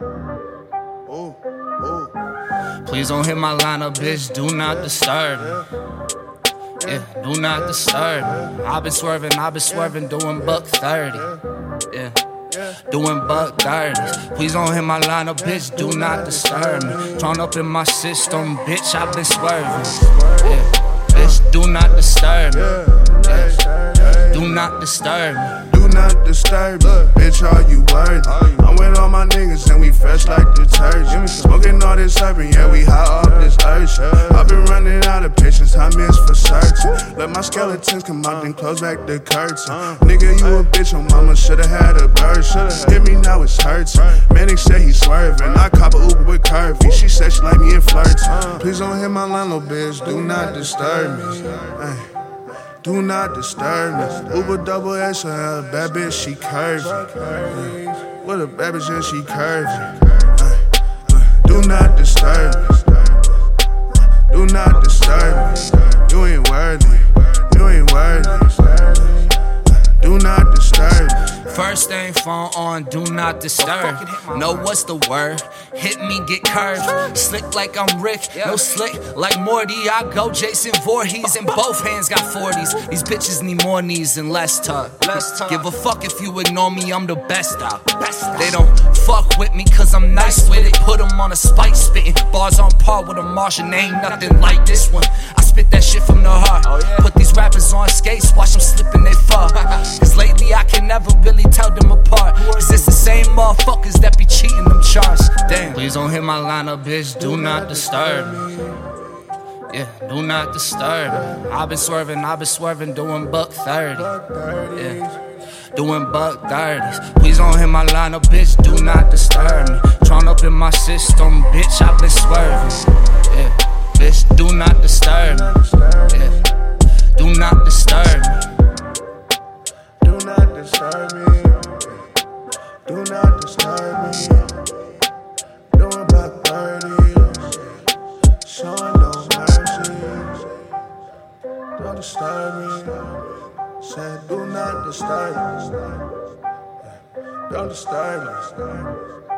Oh, oh. Please don't hit my line up, bitch. Do not disturb. Yeah, do not disturb. I've been swerving, I've been swerving, doing buck 30. Yeah. Doing buck dirties. Please don't hit my line up, bitch. Do not disturb me. Drawn up in my system, bitch. I've been swerving. Yeah. Bitch, do not disturb me. Yeah. Do not disturb me. Do not disturb me. Bitch, are you worthy? I'm with all my niggas and we fresh like detergent. Smoking all this urban, yeah, we high off this urge. I've been running out of patience, I miss for certain. Let my skeletons come out and close back the curtain. Nigga, you a bitch, your mama shoulda had a bird. Hit me now, it's hurting. Manic said he swerving. I cop a Uber with curvy. She said she like me in flirts. Please don't hit my line, little bitch. Do not disturb me. Ay. Do not disturb me. Uber double XL, bad bitch, she curvy. Ay. What a bad bitch, and she curvy. Ay. Ay. Do not disturb me. Do not disturb me. First thing phone on, do not disturb. Know what's the word? Hit me, get curved. Slick like I'm Rick, no slick like Morty. I go Jason Voorhees, and both hands got 40s. These bitches need more knees and less tuck. Give a fuck if you ignore me, I'm the best out. They don't fuck with me cause I'm nice with it. Put them on a spike spitting. Bars on par with a Martian, ain't nothing like this one. I spit that shit from the heart. Oh, Put these rappers on skates, watch them slip in they fuck. Cause lately never really tell them apart. Cause it's the same motherfuckers that be cheating them charts. Damn. Please don't hit my line up, bitch. Do not disturb me. Yeah, do not disturb me. I've been swerving, I've been swerving, doing buck 30. Yeah. Doing buck 30s. Please don't hit my line up, bitch. Do not disturb me. Drawn up in my system, bitch. I've been swerving. Yeah. Bitch, do not disturb me. Don't disturb me. Said, do not disturb me. Don't disturb me.